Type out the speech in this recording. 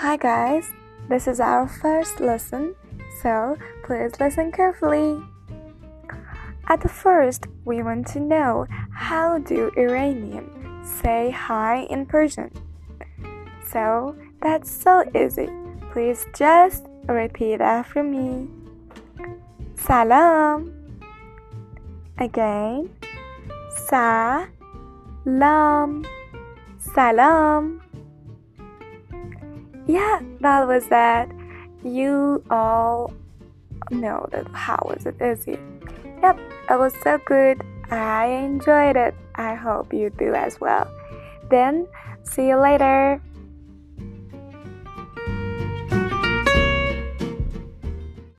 Hi guys, this is our first lesson, so please listen carefully. At first, we want to know how do Iranian say hi in Persian. So that's so easy. Please just repeat after me. Salam. Again. Salam. Salam. Yeah, that was that. You all know that how was it easy? Yep, it was so good. I enjoyed it. I hope you do as well. Then, see you later.